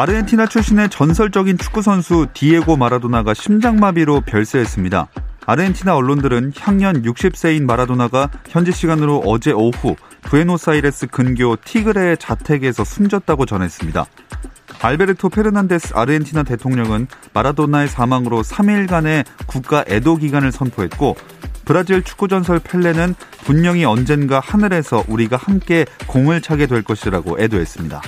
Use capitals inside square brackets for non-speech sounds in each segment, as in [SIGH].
아르헨티나 출신의 전설적인 축구 선수 디에고 마라도나가 심장마비로 별세했습니다. 아르헨티나 언론들은 향년 60세인 마라도나가 현지 시간으로 어제 오후 부에노스아이레스 근교 티그레의 자택에서 숨졌다고 전했습니다. 알베르토 페르난데스 아르헨티나 대통령은 마라도나의 사망으로 3일간의 국가 애도 기간을 선포했고 브라질 축구 전설 펠레는 분명히 언젠가 하늘에서 우리가 함께 공을 차게 될 것이라고 애도했습니다.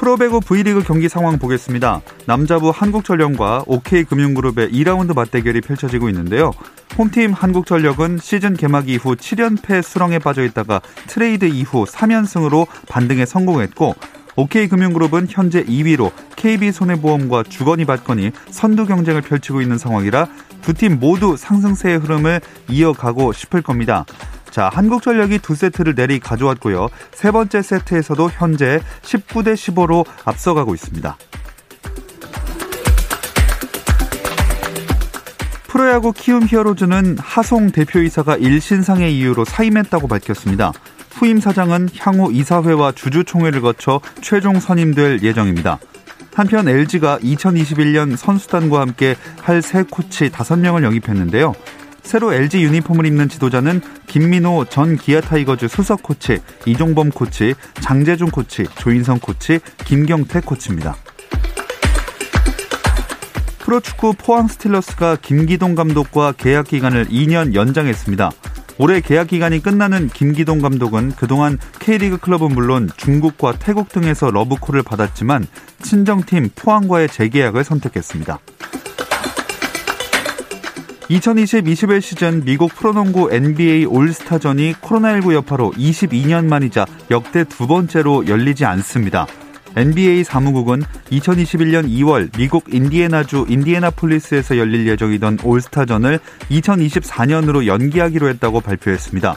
프로배구 V리그 경기 상황 보겠습니다. 남자부 한국전력과 OK금융그룹의 2라운드 맞대결이 펼쳐지고 있는데요. 홈팀 한국전력은 시즌 개막 이후 7연패 수렁에 빠져 있다가 트레이드 이후 3연승으로 반등에 성공했고 OK금융그룹은 현재 2위로 KB손해보험과 주거니 받거니 선두 경쟁을 펼치고 있는 상황이라 두 팀 모두 상승세의 흐름을 이어가고 싶을 겁니다. 자, 한국전력이 두 세트를 내리 가져왔고요. 세 번째 세트에서도 현재 19대 15로 앞서가고 있습니다. 프로야구 키움 히어로즈는 하송 대표이사가 일신상의 이유로 사임했다고 밝혔습니다. 후임 사장은 향후 이사회와 주주총회를 거쳐 최종 선임될 예정입니다. 한편 LG가 2021년 선수단과 함께 할 새 코치 5명을 영입했는데요. 새로 LG 유니폼을 입는 지도자는 김민호 전 기아 타이거즈 수석 코치, 이종범 코치, 장재중 코치, 조인성 코치, 김경태 코치입니다. 프로축구 포항 스틸러스가 김기동 감독과 계약 기간을 2년 연장했습니다. 올해 계약 기간이 끝나는 김기동 감독은 그동안 K리그 클럽은 물론 중국과 태국 등에서 러브콜을 받았지만 친정팀 포항과의 재계약을 선택했습니다. 2020-21 시즌 미국 프로농구 NBA 올스타전이 코로나19 여파로 22년 만이자 역대 두 번째로 열리지 않습니다. NBA 사무국은 2021년 2월 미국 인디애나주 인디애나폴리스에서 열릴 예정이던 올스타전을 2024년으로 연기하기로 했다고 발표했습니다.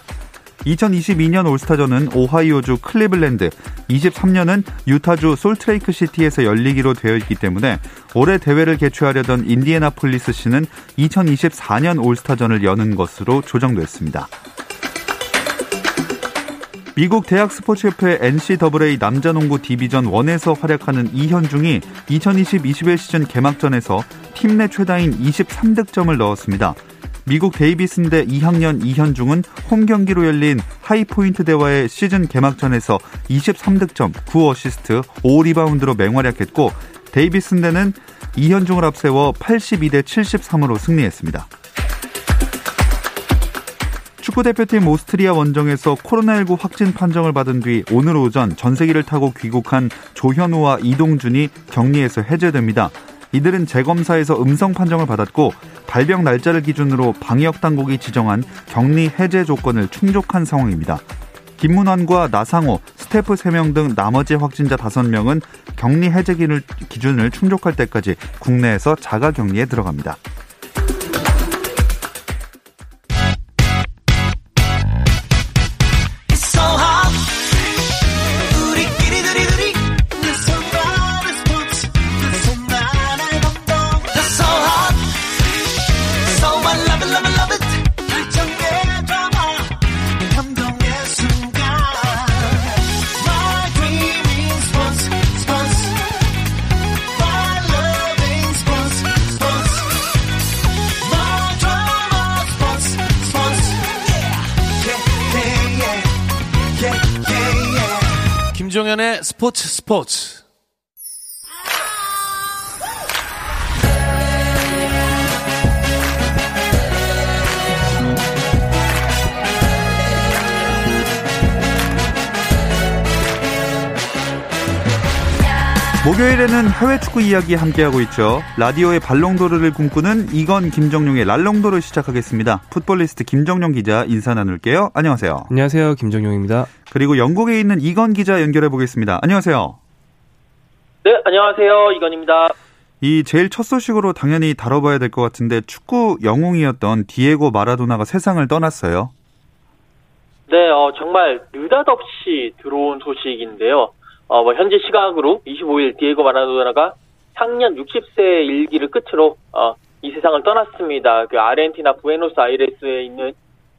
2022년 올스타전은 오하이오주 클리블랜드, 23년은 유타주 솔트레이크 시티에서 열리기로 되어 있기 때문에 올해 대회를 개최하려던 인디애나폴리스 시는 2024년 올스타전을 여는 것으로 조정됐습니다. 미국 대학 스포츠협회 NCAA 남자농구 디비전 1에서 활약하는 이현중이 2020-21 시즌 개막전에서 팀 내 최다인 23득점을 넣었습니다. 미국 데이비슨대 2학년 이현중은 홈 경기로 열린 하이포인트 대와의 시즌 개막전에서 23득점, 9어시스트, 5리바운드로 맹활약했고 데이비슨대는 이현중을 앞세워 82대 73으로 승리했습니다. 축구대표팀 오스트리아 원정에서 코로나19 확진 판정을 받은 뒤 오늘 오전 전세기를 타고 귀국한 조현우와 이동준이 격리에서 해제됩니다. 이들은 재검사에서 음성 판정을 받았고 발병 날짜를 기준으로 방역 당국이 지정한 격리 해제 조건을 충족한 상황입니다. 김문환과 나상호, 스태프 3명 등 나머지 확진자 5명은 격리 해제 기준을 충족할 때까지 국내에서 자가 격리에 들어갑니다. 스포츠 스포츠 목요일에는 해외 축구 이야기 함께하고 있죠. 라디오의 발롱도르를 꿈꾸는 이건 김정용의 랄롱도르 시작하겠습니다. 풋볼리스트 김정용 기자 인사 나눌게요. 안녕하세요. 안녕하세요. 김정용입니다. 그리고 영국에 있는 이건 기자 연결해 보겠습니다. 안녕하세요. 네, 안녕하세요. 이건입니다. 이 제일 첫 소식으로 당연히 다뤄봐야 될 것 같은데 축구 영웅이었던 디에고 마라도나가 세상을 떠났어요. 네, 어, 정말 느닷없이 들어온 소식인데요. 어, 뭐 현재 시각으로 25일 디에고 마라도나가 향년 60세 일기를 끝으로 어, 이 세상을 떠났습니다. 그 아르헨티나 부에노스아이레스에 있는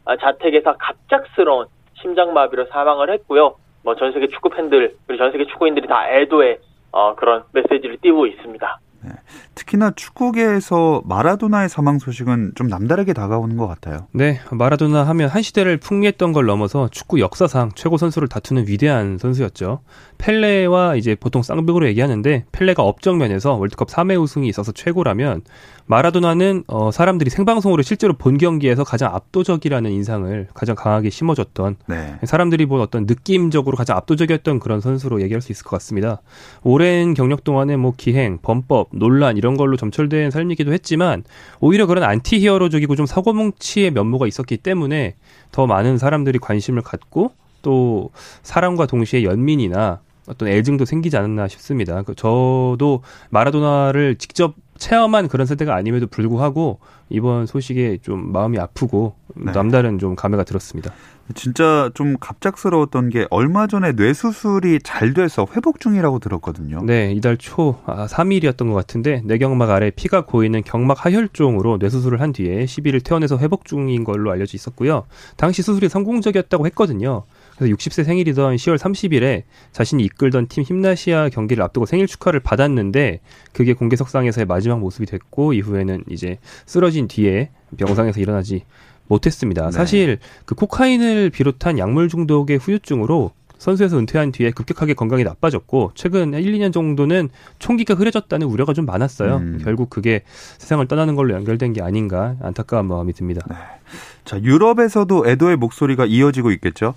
아, 자택에서 갑작스러운 심장마비로 사망을 했고요. 뭐 전 세계 축구 팬들 그리고 전 세계 축구인들이 다 애도의 어, 그런 메시지를 띄우고 있습니다. 네. 특히나 축구계에서 마라도나의 사망 소식은 좀 남다르게 다가오는 것 같아요. 네, 마라도나 하면 한 시대를 풍미했던 걸 넘어서 축구 역사상 최고 선수를 다투는 위대한 선수였죠. 펠레와 이제 보통 쌍벽으로 얘기하는데 펠레가 업적 면에서 월드컵 3회 우승이 있어서 최고라면 마라도나는 어, 사람들이 생방송으로 실제로 본 경기에서 가장 압도적이라는 인상을 가장 강하게 심어줬던 네. 사람들이 본 어떤 느낌적으로 가장 압도적이었던 그런 선수로 얘기할 수 있을 것 같습니다. 오랜 경력 동안에 뭐 기행, 범법, 논란 이런 걸로 점철된 삶이기도 했지만 오히려 그런 안티 히어로적이고 좀 사고뭉치의 면모가 있었기 때문에 더 많은 사람들이 관심을 갖고 또 사람과 동시에 연민이나 어떤 애증도 생기지 않았나 싶습니다. 그 저도 마라도나를 직접 체험한 그런 세대가 아님에도 불구하고 이번 소식에 좀 마음이 아프고 네. 남다른 좀 감회가 들었습니다. 진짜 좀 갑작스러웠던 게 얼마 전에 뇌 수술이 잘 돼서 회복 중이라고 들었거든요. 네, 이달 초 아, 3일이었던 것 같은데 뇌경막 아래 피가 고이는 경막 하혈종으로 뇌 수술을 한 뒤에 10일을 퇴원해서 회복 중인 걸로 알려져 있었고요. 당시 수술이 성공적이었다고 했거든요. 그래서 60세 생일이던 10월 30일에 자신이 이끌던 팀 힘나시아 경기를 앞두고 생일 축하를 받았는데 그게 공개석상에서의 마지막 모습이 됐고 이후에는 이제 쓰러진 뒤에 병상에서 일어나지 못했습니다. 네. 사실 그 코카인을 비롯한 약물 중독의 후유증으로 선수에서 은퇴한 뒤에 급격하게 건강이 나빠졌고 최근 1, 2년 정도는 총기가 흐려졌다는 우려가 좀 많았어요. 음. 결국 그게 세상을 떠나는 걸로 연결된 게 아닌가 안타까운 마음이 듭니다. 네. 자, 유럽에서도 애도의 목소리가 이어지고 있겠죠?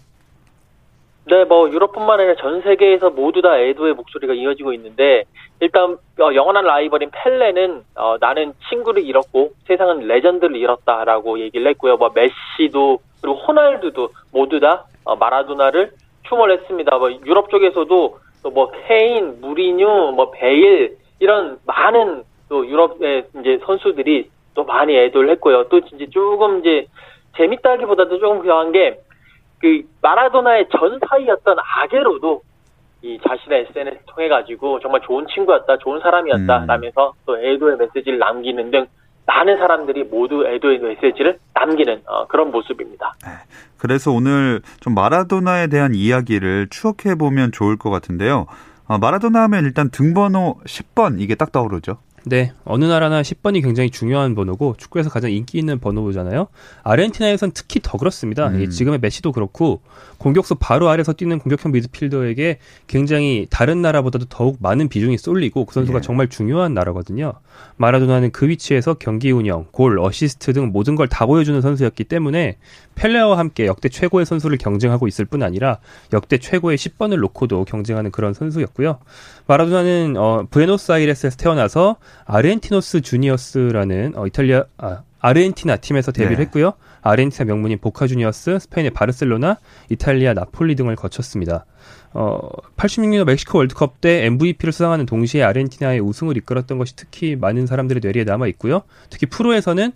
네, 뭐 유럽뿐만 아니라 전 세계에서 모두 다 애도의 목소리가 이어지고 있는데 일단 어, 영원한 라이벌인 펠레는 어, 나는 친구를 잃었고 세상은 legend를 잃었다라고 얘기를 했고요. 뭐 메시도 그리고 호날두도 모두 다 어, 마라도나를 추모했습니다. 뭐 유럽 쪽에서도 또 뭐 케인, 무리뉴, 뭐 베일 이런 많은 또 유럽의 이제 선수들이 또 많이 애도를 했고요. 또 이제 조금 이제 재밌다기보다도 조금 그한 게 그 마라도나의 전 사이였던 아게로도 이 자신의 SNS 통해 가지고 정말 좋은 친구였다, 좋은 사람이었다 음. 라면서 또 애도의 메시지를 남기는 등 많은 사람들이 모두 애도의 메시지를 남기는 어, 그런 모습입니다. 네. 그래서 오늘 좀 마라도나에 대한 이야기를 추억해 보면 좋을 것 같은데요. 어, 마라도나 하면 일단 등번호 10번 이게 딱 떠오르죠. 네, 어느 나라나 10번이 굉장히 중요한 번호고 축구에서 가장 인기 있는 번호잖아요. 아르헨티나에선 특히 더 그렇습니다. 음. 지금의 메시도 그렇고 공격수 바로 아래서 뛰는 공격형 미드필더에게 굉장히 다른 나라보다도 더욱 많은 비중이 쏠리고 그 선수가 예. 정말 중요한 나라거든요. 마라도나는 그 위치에서 경기 운영, 골, 어시스트 등 모든 걸 다 보여주는 선수였기 때문에 펠레와 함께 역대 최고의 선수를 경쟁하고 있을 뿐 아니라 역대 최고의 10번을 놓고도 경쟁하는 그런 선수였고요. 마라도나는 어, 부에노스아이레스에서 태어나서 아르헨티노스 주니어스라는 어, 이탈리아 아, 아르헨티나 팀에서 데뷔를 네. 했고요. 아르헨티나 명문인 보카 주니어스, 스페인의 바르셀로나, 이탈리아 나폴리 등을 거쳤습니다. 어, 86년 멕시코 월드컵 때 MVP를 수상하는 동시에 아르헨티나의 우승을 이끌었던 것이 특히 많은 사람들의 뇌리에 남아 있고요. 특히 프로에서는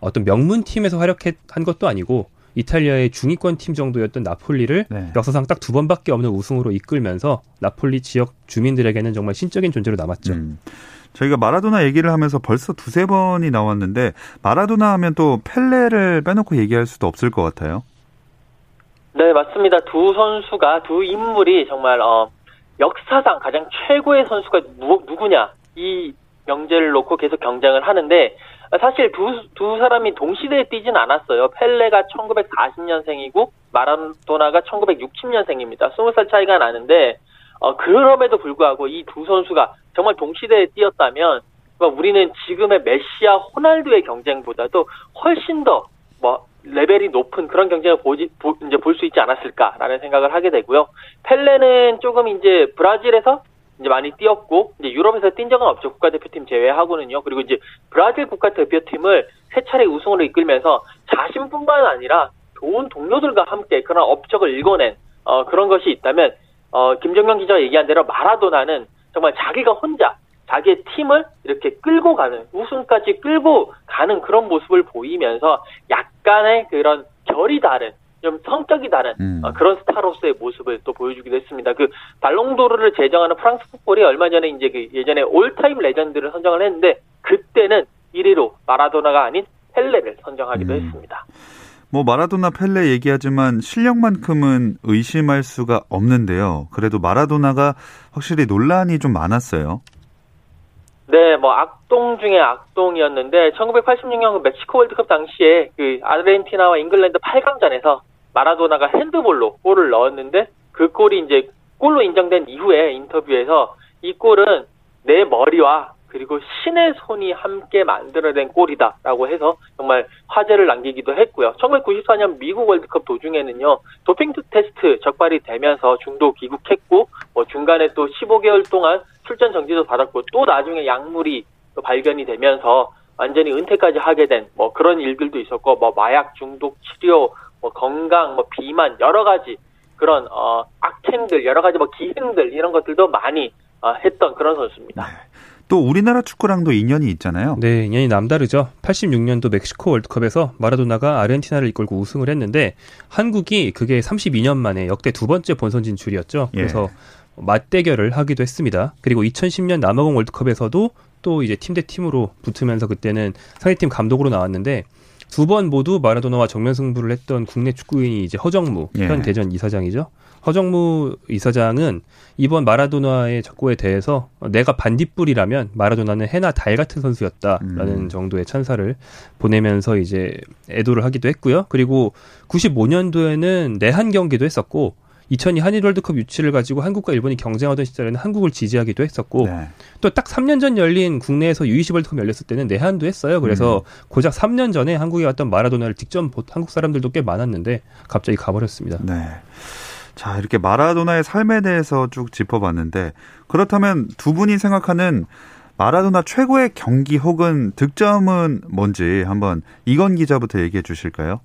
어떤 명문 팀에서 활약한 것도 아니고 이탈리아의 중위권 팀 정도였던 나폴리를 네. 역사상 딱 두 번밖에 없는 우승으로 이끌면서 나폴리 지역 주민들에게는 정말 신적인 존재로 남았죠. 음. 저희가 마라도나 얘기를 하면서 벌써 두세 번이 나왔는데 마라도나 하면 또 펠레를 빼놓고 얘기할 수도 없을 것 같아요. 네, 맞습니다. 두 선수가 두 인물이 정말 어, 역사상 가장 최고의 선수가 누, 누구냐 이 명제를 놓고 계속 경쟁을 하는데 사실 두, 두 사람이 동시대에 뛰진 않았어요. 펠레가 1940년생이고 마라도나가 1960년생입니다. 20살 차이가 나는데 어, 그럼에도 불구하고 이 두 선수가 정말 동시대에 뛰었다면 그러니까 우리는 지금의 메시아 호날두의 경쟁보다도 훨씬 더 뭐 레벨이 높은 그런 경쟁을 보지 보, 이제 볼 수 있지 않았을까라는 생각을 하게 되고요. 펠레는 조금 이제 브라질에서 이제 많이 뛰었고 이제 유럽에서 뛴 적은 없죠 국가대표팀 제외하고는요. 그리고 이제 브라질 국가대표팀을 세 차례 우승으로 이끌면서 자신뿐만 아니라 좋은 동료들과 함께 그런 업적을 일궈낸 어, 그런 것이 있다면 어, 김정용 기자가 얘기한 대로 마라도나는 정말 자기가 혼자 자기의 팀을 이렇게 끌고 가는 우승까지 끌고 가는 그런 모습을 보이면서 약간의 그런 결이 다른 좀 성격이 다른 음. 어, 그런 스타로서의 모습을 또 보여주기도 했습니다. 그 발롱도르를 제정하는 프랑스 풋볼이 얼마 전에 이제 그 예전에 all-time legend를 선정을 했는데 그때는 1위로 마라도나가 아닌 펠레를 선정하기도 음. 했습니다. 뭐 마라도나 펠레 얘기하지만 실력만큼은 의심할 수가 없는데요. 그래도 마라도나가 확실히 논란이 좀 많았어요. 네, 뭐 악동 중에 악동이었는데 1986년 멕시코 월드컵 당시에 그 아르헨티나와 잉글랜드 8강전에서 마라도나가 핸드볼로 골을 넣었는데 그 골이 이제 골로 인정된 이후에 인터뷰에서 이 골은 내 머리와 그리고 신의 손이 함께 만들어낸 골이다라고 해서 정말 화제를 남기기도 했고요. 1994년 미국 월드컵 도중에는요 도핑 테스트 적발이 되면서 중도 귀국했고 뭐 중간에 또 15개월 동안 출전 정지도 받았고 또 나중에 약물이 또 발견이 되면서 완전히 은퇴까지 하게 된 뭐 그런 일들도 있었고 뭐 마약 중독 치료 뭐 건강 뭐 비만 여러 가지 그런 어 악행들 여러 가지 뭐 기행들 이런 것들도 많이 어, 했던 그런 선수입니다. 또 우리나라 축구랑도 인연이 있잖아요. 네, 인연이 남다르죠. 86년도 멕시코 월드컵에서 마라도나가 아르헨티나를 이끌고 우승을 했는데 한국이 그게 32년 만에 역대 두 번째 본선 진출이었죠. 예. 그래서 맞대결을 하기도 했습니다. 그리고 2010년 남아공 월드컵에서도 또 이제 팀 대 팀으로 붙으면서 그때는 상대팀 감독으로 나왔는데 두 번 모두 마라도나와 정면 승부를 했던 국내 축구인이 이제 허정무 예. 현 대전 이사장이죠. 허정무 이사장은 이번 마라도나의 적고에 대해서 내가 반딧불이라면 마라도나는 해나 달 같은 선수였다라는 음. 정도의 찬사를 보내면서 이제 애도를 하기도 했고요. 그리고 95년도에는 내한 경기도 했었고 2002 한일 월드컵 유치를 가지고 한국과 일본이 경쟁하던 시절에는 한국을 지지하기도 했었고 네. 또딱 3년 전 열린 국내에서 U20 월드컵 열렸을 때는 내한도 했어요. 그래서 음. 고작 3년 전에 한국에 왔던 마라도나를 직접 본 한국 사람들도 꽤 많았는데 갑자기 가버렸습니다. 네. 자, 이렇게 마라도나의 삶에 대해서 쭉 짚어봤는데 그렇다면 두 분이 생각하는 마라도나 최고의 경기 혹은 득점은 뭔지 한번 이건 기자부터 얘기해 주실까요?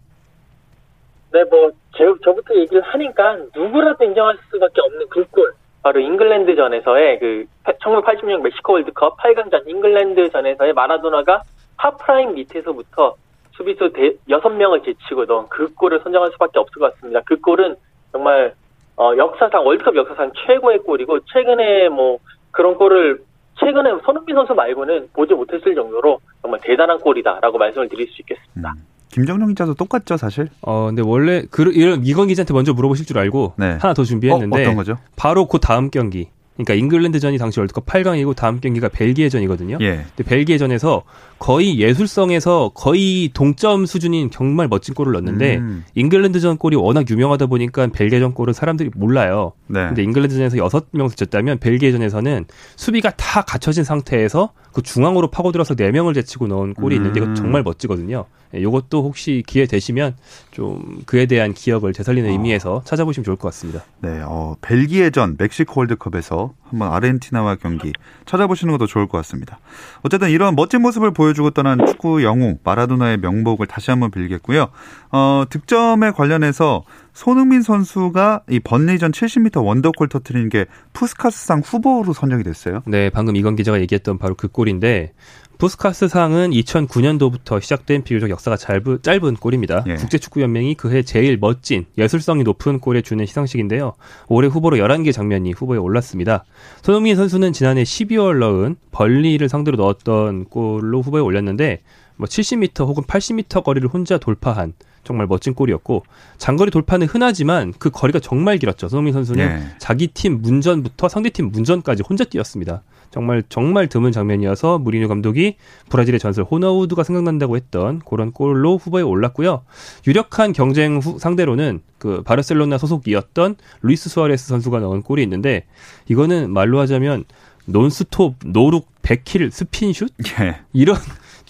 네, 뭐, 제, 저부터 얘기를 하니까 누구라도 인정할 수밖에 없는 그 골. 바로 잉글랜드전에서의 그 1986년 멕시코 월드컵 8강전 잉글랜드전에서의 마라도나가 하프라인 밑에서부터 수비수 대, 6명을 제치고 넣은 그 골을 선정할 수밖에 없을 것 같습니다. 그 골은 정말 어, 역사상 월드컵 역사상 최고의 골이고 최근에 뭐 그런 골을 최근에 손흥민 선수 말고는 보지 못했을 정도로 정말 대단한 골이다라고 말씀을 드릴 수 있겠습니다. 음. 김정용 기자도 똑같죠, 사실? 어, 근데 원래 그 이런 이건 기자한테 먼저 물어보실 줄 알고 네. 하나 더 준비했는데 어, 어떤 거죠? 바로 그 다음 경기. 그러니까 잉글랜드전이 당시 월드컵 8강이고 다음 경기가 벨기에전이거든요. 예. 근데 벨기에전에서 거의 예술성에서 거의 동점 수준인 정말 멋진 골을 넣었는데 음, 잉글랜드전 골이 워낙 유명하다 보니까 벨기에전 골은 사람들이 몰라요. 네. 근데 잉글랜드전에서 여섯 명 스쳤다면 벨기에전에서는 수비가 다 갖춰진 상태에서 그 중앙으로 파고들어서 네 명을 제치고 넣은 골이 있는데 이거 음. 정말 멋지거든요. 예, 요것도 혹시 기회 되시면 좀 그에 대한 기억을 되살리는 어. 의미에서 찾아보시면 좋을 것 같습니다. 네, 어, 벨기에전 멕시코 월드컵에서 한번 아르헨티나와 경기 찾아보시는 것도 좋을 것 같습니다. 어쨌든 이런 멋진 모습을 보여주고 떠난 축구 영웅 마라도나의 명복을 다시 한번 빌겠고요. 어, 득점에 관련해서 손흥민 선수가 이 번리전 70m 원더골 터트리는 게 푸스카스상 후보로 선정이 됐어요. 네, 방금 이건 기자가 얘기했던 바로 그 골인데 부스카스 상은 2009년도부터 시작된 비교적 역사가 짧은, 짧은 골입니다. 예. 국제축구연맹이 그해 제일 멋진 예술성이 높은 골에 주는 시상식인데요. 올해 후보로 11개 장면이 후보에 올랐습니다. 손흥민 선수는 지난해 12월 넣은 벌리를 상대로 넣었던 골로 후보에 올렸는데 뭐 70m 혹은 80m 거리를 혼자 돌파한 정말 멋진 골이었고 장거리 돌파는 흔하지만 그 거리가 정말 길었죠. 손흥민 선수는 예. 자기 팀 문전부터 상대 팀 문전까지 혼자 뛰었습니다. 정말 정말 드문 장면이어서 무리뉴 감독이 브라질의 전설 호나우두가 생각난다고 했던 그런 골로 후보에 올랐고요. 유력한 경쟁 후, 상대로는 그 바르셀로나 소속이었던 루이스 수아레스 선수가 넣은 골이 있는데 이거는 말로 하자면 논스톱 no-look back heel 스핀슛 예. 이런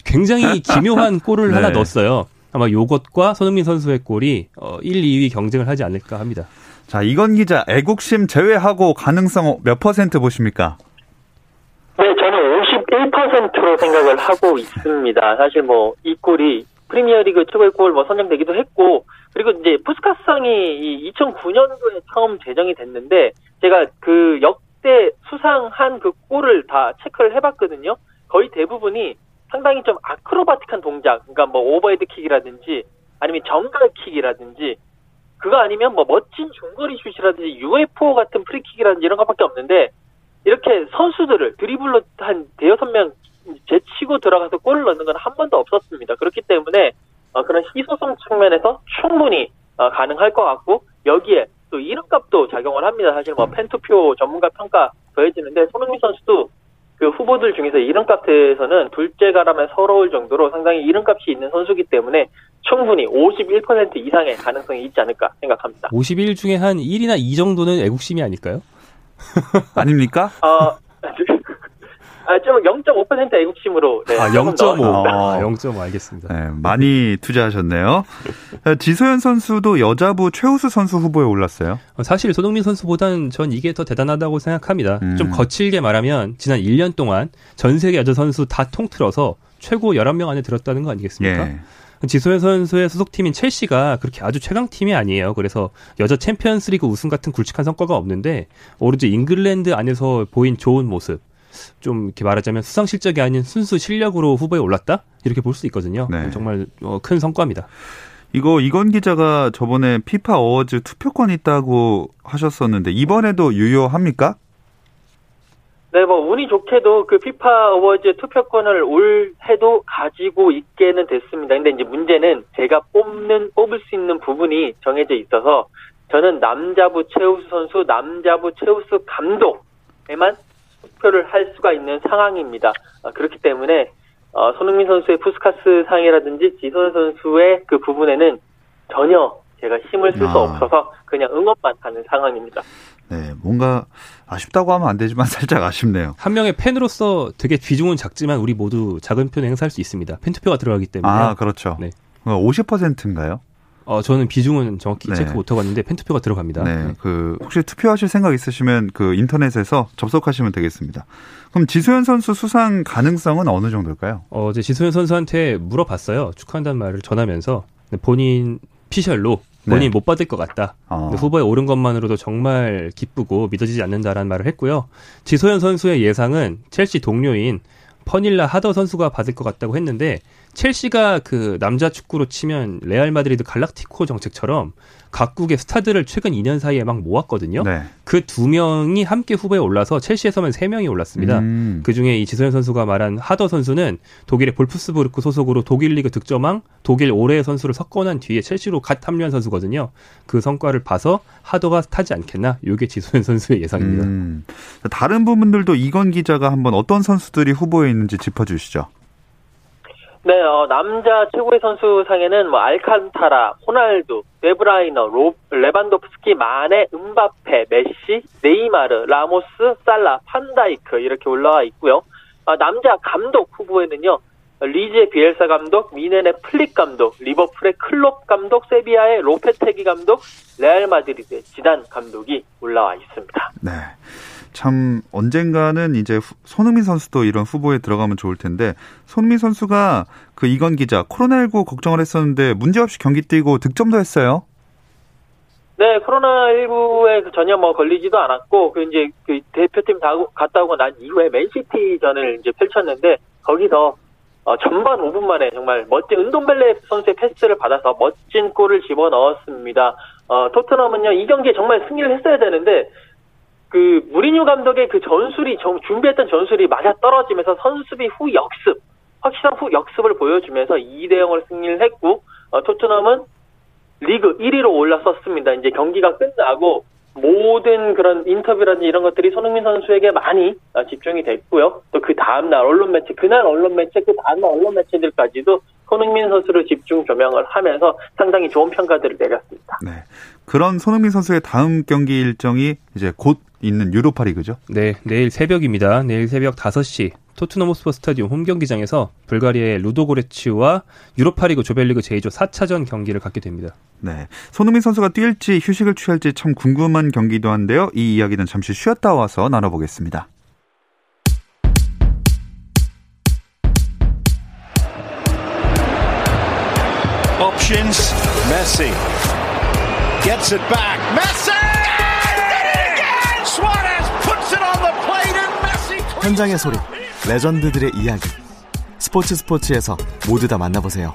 굉장히 기묘한 [LAUGHS] 골을 네. 하나 넣었어요. 아마 요것과 손흥민 선수의 골이 어, 1, 2위 경쟁을 하지 않을까 합니다. 자, 이건 기자, 애국심 제외하고 가능성 몇 퍼센트 보십니까? 네, 저는 51%로 생각을 하고 있습니다. 사실 뭐 이 골이 프리미어리그 최고의 골뭐 선정되기도 했고 그리고 이제 푸스카상이 2009년도에 처음 제정이 됐는데 제가 그 역대 수상한 그 골을 다 체크를 해봤거든요. 거의 대부분이 상당히 좀 아크로바틱한 동작, 그러니까 뭐 오버헤드 킥이라든지 아니면 전갈 킥이라든지 그거 아니면 뭐 멋진 중거리 슛이라든지 UFO 같은 프리킥이라든지 이런 것밖에 없는데 이렇게 선수들을 드리블로 한 대여섯 명 제치고 들어가서 골을 넣는 건 한 번도 없었습니다. 그렇기 때문에 어, 그런 희소성 측면에서 충분히 어, 가능할 것 같고 여기에 또 이름값도 작용을 합니다. 사실 뭐 팬투표 전문가 평가 더해지는데 손흥민 선수도 그 후보들 중에서 이름값에서는 둘째가라면 서러울 정도로 상당히 이름값이 있는 선수기 때문에 충분히 51% 이상의 가능성이 있지 않을까 생각합니다. 51 중에 한 1이나 2 정도는 애국심이 아닐까요? [LAUGHS] 아닙니까? 어, 아, 좀 0.5% 애국심으로. 네, 아, 조금 0.5. 더. 아, 0.5 알겠습니다. 네, 많이 투자하셨네요. 지소연 선수도 여자부 최우수 선수 후보에 올랐어요. 어, 사실 손흥민 선수보다는 전 이게 더 대단하다고 생각합니다. 음. 좀 거칠게 말하면 지난 1년 동안 전 세계 여자 선수 다 통틀어서 최고 11명 안에 들었다는 거 아니겠습니까? 예. 지소연 선수의 소속팀인 첼시가 그렇게 아주 최강팀이 아니에요. 그래서 여자 챔피언스리그 우승 같은 굵직한 성과가 없는데 오로지 잉글랜드 안에서 보인 좋은 모습 좀 이렇게 말하자면 수상 실적이 아닌 순수 실력으로 후보에 올랐다 이렇게 볼 수 있거든요. 네. 정말 어, 큰 성과입니다. 이거 이건 기자가 저번에 피파 어워즈 투표권 있다고 하셨었는데 이번에도 유효합니까? 네, 뭐 운이 좋게도 그 피파 어워즈 투표권을 올 해도 가지고 있게는 됐습니다. 근데 이제 문제는 제가 뽑는 뽑을 수 있는 부분이 정해져 있어서 저는 남자부 최우수 선수, 남자부 최우수 감독에만 투표를 할 수가 있는 상황입니다. 아, 그렇기 때문에 어, 손흥민 선수의 푸스카스 상이라든지 지선 선수의 그 부분에는 전혀 제가 힘을 쓸수 아. 없어서 그냥 응원만 하는 상황입니다. 네, 뭔가 아쉽다고 하면 안 되지만 [LAUGHS] 살짝 아쉽네요. 한 명의 팬으로서 되게 비중은 작지만 우리 모두 작은 편 행사할 수 있습니다. 팬 투표가 들어가기 때문에. 아, 그렇죠. 네. 50%인가요? 어, 저는 비중은 정확히 네. 체크 못하고 왔는데 팬 투표가 들어갑니다. 네, 그 혹시 투표하실 생각 있으시면 그 인터넷에서 접속하시면 되겠습니다. 그럼 지소연 선수 수상 가능성은 어느 정도일까요? 어, 제 지소연 선수한테 물어봤어요. 축하한다는 말을 전하면서 네, 본인 피셜로 본인이 네. 못 받을 것 같다. 어. 후보에 오른 것만으로도 정말 기쁘고 믿어지지 않는다라는 말을 했고요. 지소연 선수의 예상은 첼시 동료인 퍼닐라 하더 선수가 받을 것 같다고 했는데 첼시가 그 남자 축구로 치면 레알 마드리드 갈락티코 정책처럼 각국의 스타들을 최근 2년 사이에 막 모았거든요. 네. 그 두 명이 함께 후보에 올라서 첼시에서만 세 명이 올랐습니다. 음. 그 중에 이 지소연 선수가 말한 하더 선수는 독일의 볼프스부르크 소속으로 독일 리그 득점왕, 독일 올해의 선수를 석권한 뒤에 첼시로 갓 합류한 선수거든요. 그 성과를 봐서 하더가 타지 않겠나? 이게 지소연 선수의 예상입니다. 음. 다른 부분들도 이건 기자가 한번 어떤 선수들이 후보에 있는지 짚어주시죠. 네, 어, 남자 최고의 선수 상에는 뭐 알칸타라, 호날두, 데브라이너, 로, 레반도프스키, 마네, 음바페, 메시, 네이마르, 라모스, 살라, 판다이크 이렇게 올라와 있고요. 아, 남자 감독 후보에는요. 리즈의 비엘사 감독, 뮌헨의 플릭 감독, 리버풀의 클롭 감독, 세비야의 로페테기 감독, 레알 마드리드의 지단 감독이 올라와 있습니다. 네. 참 언젠가는 이제 후- 손흥민 선수도 이런 후보에 들어가면 좋을 텐데 손흥민 선수가 그 이건 기자 코로나19 걱정을 했었는데 문제없이 경기 뛰고 득점도 했어요. 네, 코로나19에 전혀 뭐 걸리지도 않았고, 그 이제 그 대표팀 다 갔다 오고 난 이후에 맨시티전을 이제 펼쳤는데, 거기서 어, 전반 5분 만에 정말 멋진 은동벨레 선수의 패스를 받아서 멋진 골을 집어 넣었습니다. 어, 토트넘은요, 이 경기에 정말 승리를 했어야 되는데, 그 무리뉴 감독의 그 전술이 정- 준비했던 전술이 맞아 떨어지면서 선수비 후 역습, 확실한 후 역습을 보여주면서 2대 0을 승리를 했고, 어, 토트넘은 리그 1위로 올라섰습니다. 이제 경기가 끝나고 모든 그런 인터뷰라든지 이런 것들이 손흥민 선수에게 많이 어, 집중이 됐고요. 또 그 다음날 언론 매체, 그날 언론 매체, 그 다음날 언론 매체들까지도 손흥민 선수를 집중 조명을 하면서 상당히 좋은 평가들을 내렸습니다. 네. 그런 손흥민 선수의 다음 경기 일정이 이제 곧 있는 유로파 리그죠. 네, 내일 새벽입니다. 내일 새벽 5시 토트넘 호스퍼 스타디움 홈 경기장에서 불가리아의 루도고레츠와 유로파리그 조별리그 제2조 4차전 경기를 갖게 됩니다. 네. 손흥민 선수가 뛸지 휴식을 취할지 참 궁금한 경기도 한데요. 이 이야기는 잠시 쉬었다 와서 나눠보겠습니다. It back. Did it again! Suarez puts it on the plate and Messi. 현장의 소리, 레전드들의 이야기. 스포츠 스포츠에서 모두 다 만나보세요.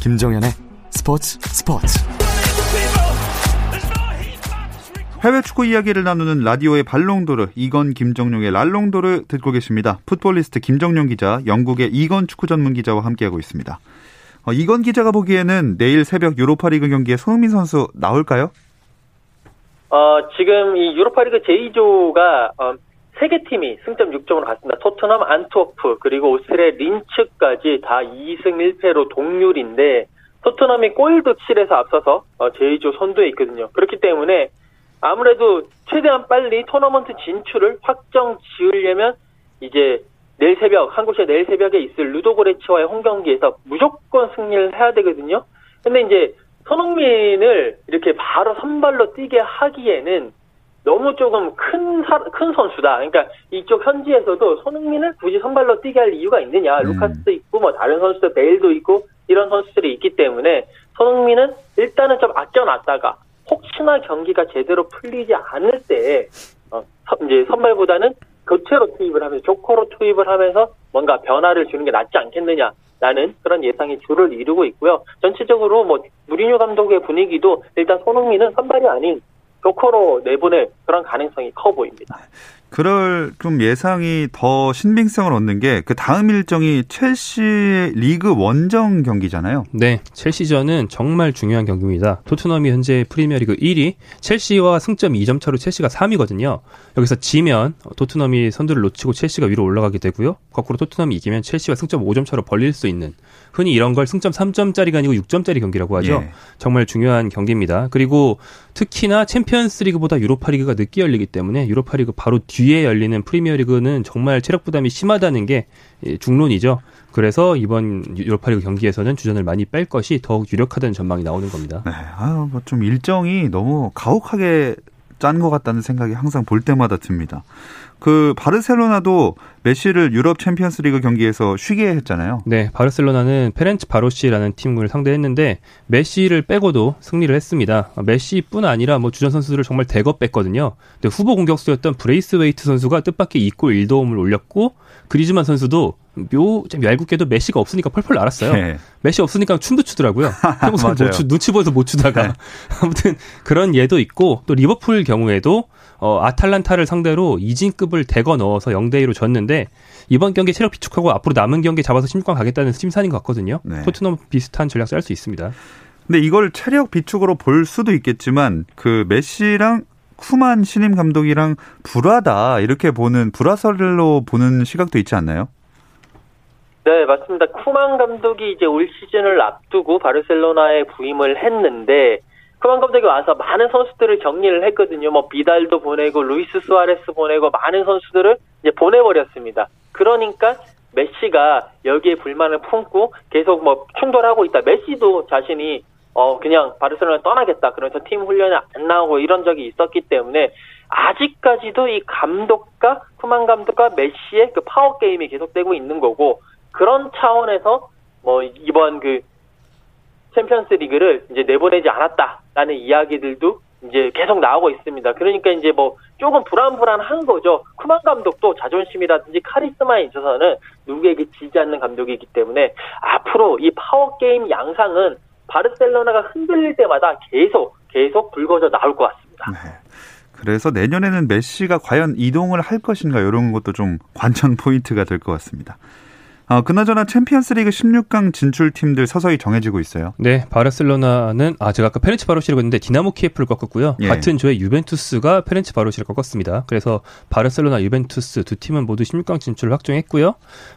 김정현의 스포츠 스포츠. 해외 축구 이야기를 나누는 라디오의 발롱도르 이건 김정용의 랄롱도르 듣고 계십니다. 풋볼리스트 김정용 기자, 영국의 이건 축구 전문 기자와 함께하고 있습니다. 어, 이건 기자가 보기에는 내일 새벽 유로파리그 경기에 손흥민 선수 나올까요? 어, 지금 이 유로파리그 제2조가 어, 세개 팀이 승점 6점으로 갔습니다. 토트넘, 안트워프 그리고 오스트리아 린츠까지 다 2승 1패로 동률인데 토트넘이 골득실에서 앞서서 어, 제2조 선두에 있거든요. 그렇기 때문에 아무래도 최대한 빨리 토너먼트 진출을 확정 지으려면 이제 내일 새벽 한국 시간 내일 새벽에 있을 루도고레츠와의 홈 경기에서 무조건 승리를 해야 되거든요. 근데 이제 손흥민을 이렇게 바로 선발로 뛰게 하기에는 너무 조금 큰, 사, 큰 선수다. 그러니까 이쪽 현지에서도 손흥민을 굳이 선발로 뛰게 할 이유가 있느냐. 음. 루카스도 있고, 뭐 다른 선수들, 베일도 있고, 이런 선수들이 있기 때문에 손흥민은 일단은 좀 아껴놨다가 혹시나 경기가 제대로 풀리지 않을 때, 어, 이제 선발보다는 교체로 투입을 하면서 조커로 투입을 하면서 뭔가 변화를 주는 게 낫지 않겠느냐 라는 그런 예상이 주를 이루고 있고요. 전체적으로 뭐 무리뉴 감독의 분위기도 일단 손흥민은 선발이 아닌 조커로 내보낼 그런 가능성이 커 보입니다. 그럴 좀 예상이 더 신빙성을 얻는 게 그 다음 일정이 첼시 리그 원정 경기잖아요. 네, 첼시전은 정말 중요한 경기입니다. 토트넘이 현재 프리미어리그 1위, 첼시와 승점 2점 차로 첼시가 3위거든요. 여기서 지면 토트넘이 선두를 놓치고 첼시가 위로 올라가게 되고요. 거꾸로 토트넘이 이기면 첼시와 승점 5점 차로 벌릴 수 있는 흔히 이런 걸 승점 3점짜리가 아니고 6점짜리 경기라고 하죠. 예. 정말 중요한 경기입니다. 그리고 특히나 챔피언스 리그보다 유로파 리그가 늦게 열리기 때문에 유로파 리그 바로 뒤에 열리는 프리미어 리그는 정말 체력 부담이 심하다는 게 중론이죠. 그래서 이번 유로파 리그 경기에서는 주전을 많이 뺄 것이 더욱 유력하다는 전망이 나오는 겁니다. 네, 아, 뭐 좀 일정이 너무 가혹하게 짠 것 같다는 생각이 항상 볼 때마다 듭니다. 그 바르셀로나도 메시를 유럽 챔피언스 리그 경기에서 쉬게 했잖아요. 네, 바르셀로나는 페렌츠바로시라는 팀을 상대했는데 메시를 빼고도 승리를 했습니다. 메시뿐 아니라 뭐 주전 선수들을 정말 대거 뺐거든요. 근데 후보 공격수였던 브레이스웨이트 선수가 뜻밖의 2골 1도움을 올렸고 그리즈만 선수도 묘, 좀 얄궂게도 메시가 없으니까 펄펄 날았어요. 네. 메시 없으니까 춤도 추더라고요. 평소에 못 추, 눈치 보여서 못 추다가. 네. 아무튼 그런 예도 있고 또 리버풀 경우에도 어, 아탈란타를 상대로 이진급을 대거 넣어서 0대 2로 졌는데 이번 경기 체력 비축하고 앞으로 남은 경기 잡아서 16강 가겠다는 심산인 것 같거든요. 네. 토트넘 비슷한 전략 짤수 있습니다. 근데 이걸 체력 비축으로 볼 수도 있겠지만 그 메시랑 쿠만 신임 감독이랑 불화다 이렇게 보는 불화설로 보는 시각도 있지 않나요? 네, 맞습니다. 쿠만 감독이 이제 올 시즌을 앞두고 바르셀로나에 부임을 했는데 쿠만 감독이 와서 많은 선수들을 정리를 했거든요. 뭐 비달도 보내고 루이스 수아레스 보내고 많은 선수들을 이제 보내버렸습니다. 그러니까 메시가 여기에 불만을 품고 계속 뭐 충돌하고 있다. 메시도 자신이 어 그냥 바르셀로나 떠나겠다. 그러면서 팀 훈련에 안 나오고 이런 적이 있었기 때문에 아직까지도 이 감독과 쿠만 감독과 메시의 그 파워 게임이 계속되고 있는 거고 그런 차원에서 뭐 이번 그 챔피언스 리그를 이제 내보내지 않았다라는 이야기들도 이제 계속 나오고 있습니다. 그러니까 이제 뭐 조금 불안불안한 거죠. 쿠만 감독도 자존심이라든지 카리스마에 있어서는 누구에게 지지 않는 감독이기 때문에 앞으로 이 파워 게임 양상은 바르셀로나가 흔들릴 때마다 계속 계속 불거져 나올 것 같습니다. 네. 그래서 내년에는 메시가 과연 이동을 할 것인가 이런 것도 좀 관전 포인트가 될 것 같습니다. 어, 그나저나 챔피언스리그 16강 진출 팀들 서서히 정해지고 있어요. 네, 바르셀로나는 아 제가 아까 페렌츠바로시라고 했는데 디나모 키예프를 꺾었고요. 예. 같은 조의 유벤투스가 페렌츠바로시를 꺾었습니다. 그래서 바르셀로나, 유벤투스 두 팀은 모두 16강 진출을 확정했고요.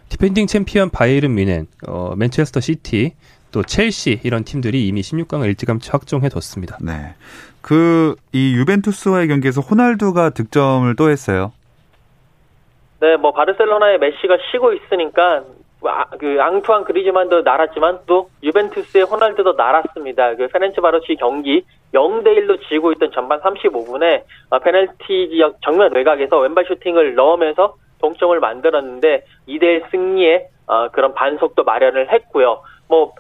디펜딩 챔피언 바이에른 뮌헨, 어, 맨체스터 시티, 또 첼시 이런 팀들이 이미 16강을 일찌감치 확정해뒀습니다. 네. 그 이 유벤투스와의 경기에서 호날두가 득점을 또 했어요. 네, 뭐 바르셀로나의 메시가 쉬고 있으니까 아, 그 앙투안 그리즈만도 날았지만 또 유벤투스의 호날두도 날았습니다. 그 페렌츠바로시 경기 0대 1로 지고 있던 전반 35분에 어, 페널티 지역 정면 외곽에서 왼발 슈팅을 넣으면서 동점을 만들었는데 2대 1 승리에 어, 그런 반속도 마련을 했고요. 뭐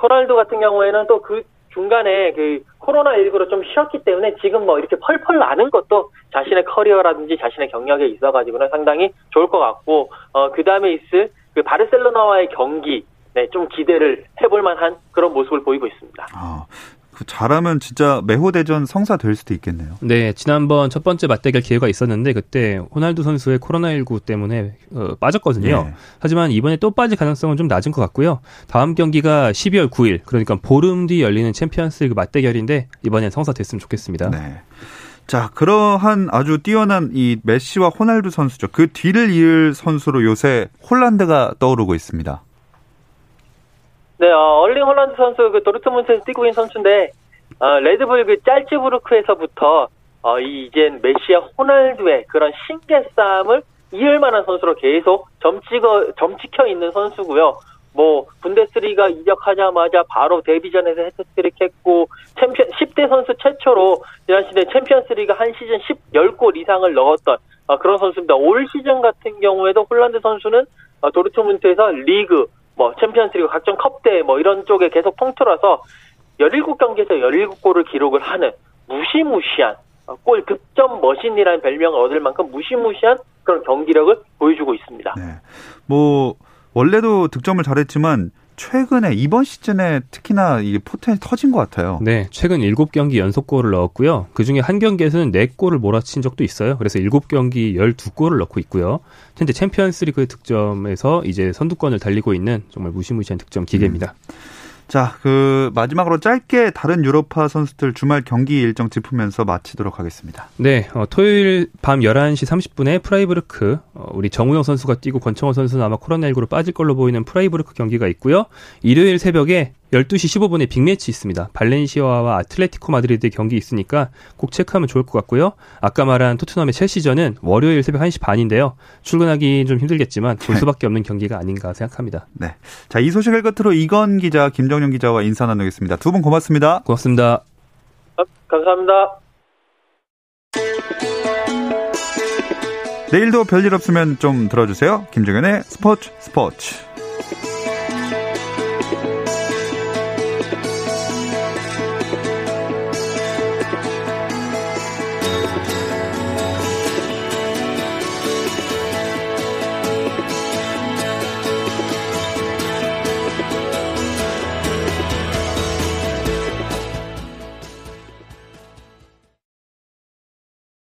호날두 같은 경우에는 또 그 중간에 그 코로나19로 좀 쉬었기 때문에 지금 뭐 이렇게 펄펄 나는 것도 자신의 커리어라든지 자신의 경력에 있어가지고는 상당히 좋을 것 같고, 어, 그 다음에 있을 그 바르셀로나와의 경기, 네, 좀 기대를 해볼 만한 그런 모습을 보이고 있습니다. 아, 그 잘하면 진짜 매호대전 성사 될 수도 있겠네요. 네, 지난번 첫 번째 맞대결 기회가 있었는데 그때 호날두 선수의 코로나19 때문에 어, 빠졌거든요. 네. 하지만 이번에 또 빠질 가능성은 좀 낮은 것 같고요. 다음 경기가 12월 9일, 그러니까 보름 뒤 열리는 챔피언스리그 맞대결인데 이번엔 성사됐으면 좋겠습니다. 네. 자, 그러한 아주 뛰어난 이 메시와 호날두 선수죠. 그 뒤를 이을 선수로 요새 홀란드가 떠오르고 있습니다. 네, 어, 얼링 홀란드 선수 그 도르트문트에서 뛰고 있는 선수인데 어, 레드불 그 짤츠부르크에서부터 어, 이 이젠 메시와 호날두의 그런 신계 싸움을 이을 만한 선수로 계속 점찍어 점찍혀 있는 선수고요. 뭐 분데스리가 이적하자마자 바로 데뷔전에서 해트트릭 했고 챔피언 10대 선수 최초로 지난 시즌 챔피언스리그 한 시즌 10 10골 이상을 넣었던 어, 그런 선수입니다. 올 시즌 같은 경우에도 홀란드 선수는 어, 도르트문트에서 리그 뭐 챔피언스리그 각종 컵대 뭐 이런 쪽에 계속 통틀어서 17경기에서 17골을 기록을 하는 무시무시한 어, 골 득점 머신이라는 별명을 얻을 만큼 무시무시한 그런 경기력을 보여주고 있습니다. 네. 뭐 원래도 득점을 잘했지만 최근에 이번 시즌에 특히나 이게 포텐이 터진 것 같아요. 네, 최근 7경기 연속골을 넣었고요. 그중에 한 경기에서는 4골을 몰아친 적도 있어요. 그래서 7경기 12골을 넣고 있고요. 현재 챔피언스리그 득점에서 이제 선두권을 달리고 있는 정말 무시무시한 득점 기계입니다. 음. 자, 그 마지막으로 짧게 다른 유로파 선수들 주말 경기 일정 짚으면서 마치도록 하겠습니다. 네, 어, 토요일 밤 11시 30분에 프라이부르크 어, 우리 정우영 선수가 뛰고 권창훈 선수는 아마 코로나19로 빠질 걸로 보이는 프라이부르크 경기가 있고요. 일요일 새벽에 12시 15분에 빅매치 있습니다. 발렌시아와 아틀레티코 마드리드의 경기 있으니까 꼭 체크하면 좋을 것 같고요. 아까 말한 토트넘의 첼시전은 월요일 새벽 1시 반인데요. 출근하기 좀 힘들겠지만 볼 수밖에 없는 경기가 아닌가 생각합니다. 네. 자, 이 소식을 끝으로 이건 기자, 김정용 기자와 인사 나누겠습니다. 두 분 고맙습니다. 고맙습니다. 아, 감사합니다. 내일도 별일 없으면 좀 들어주세요. 김정현의 스포츠 스포츠.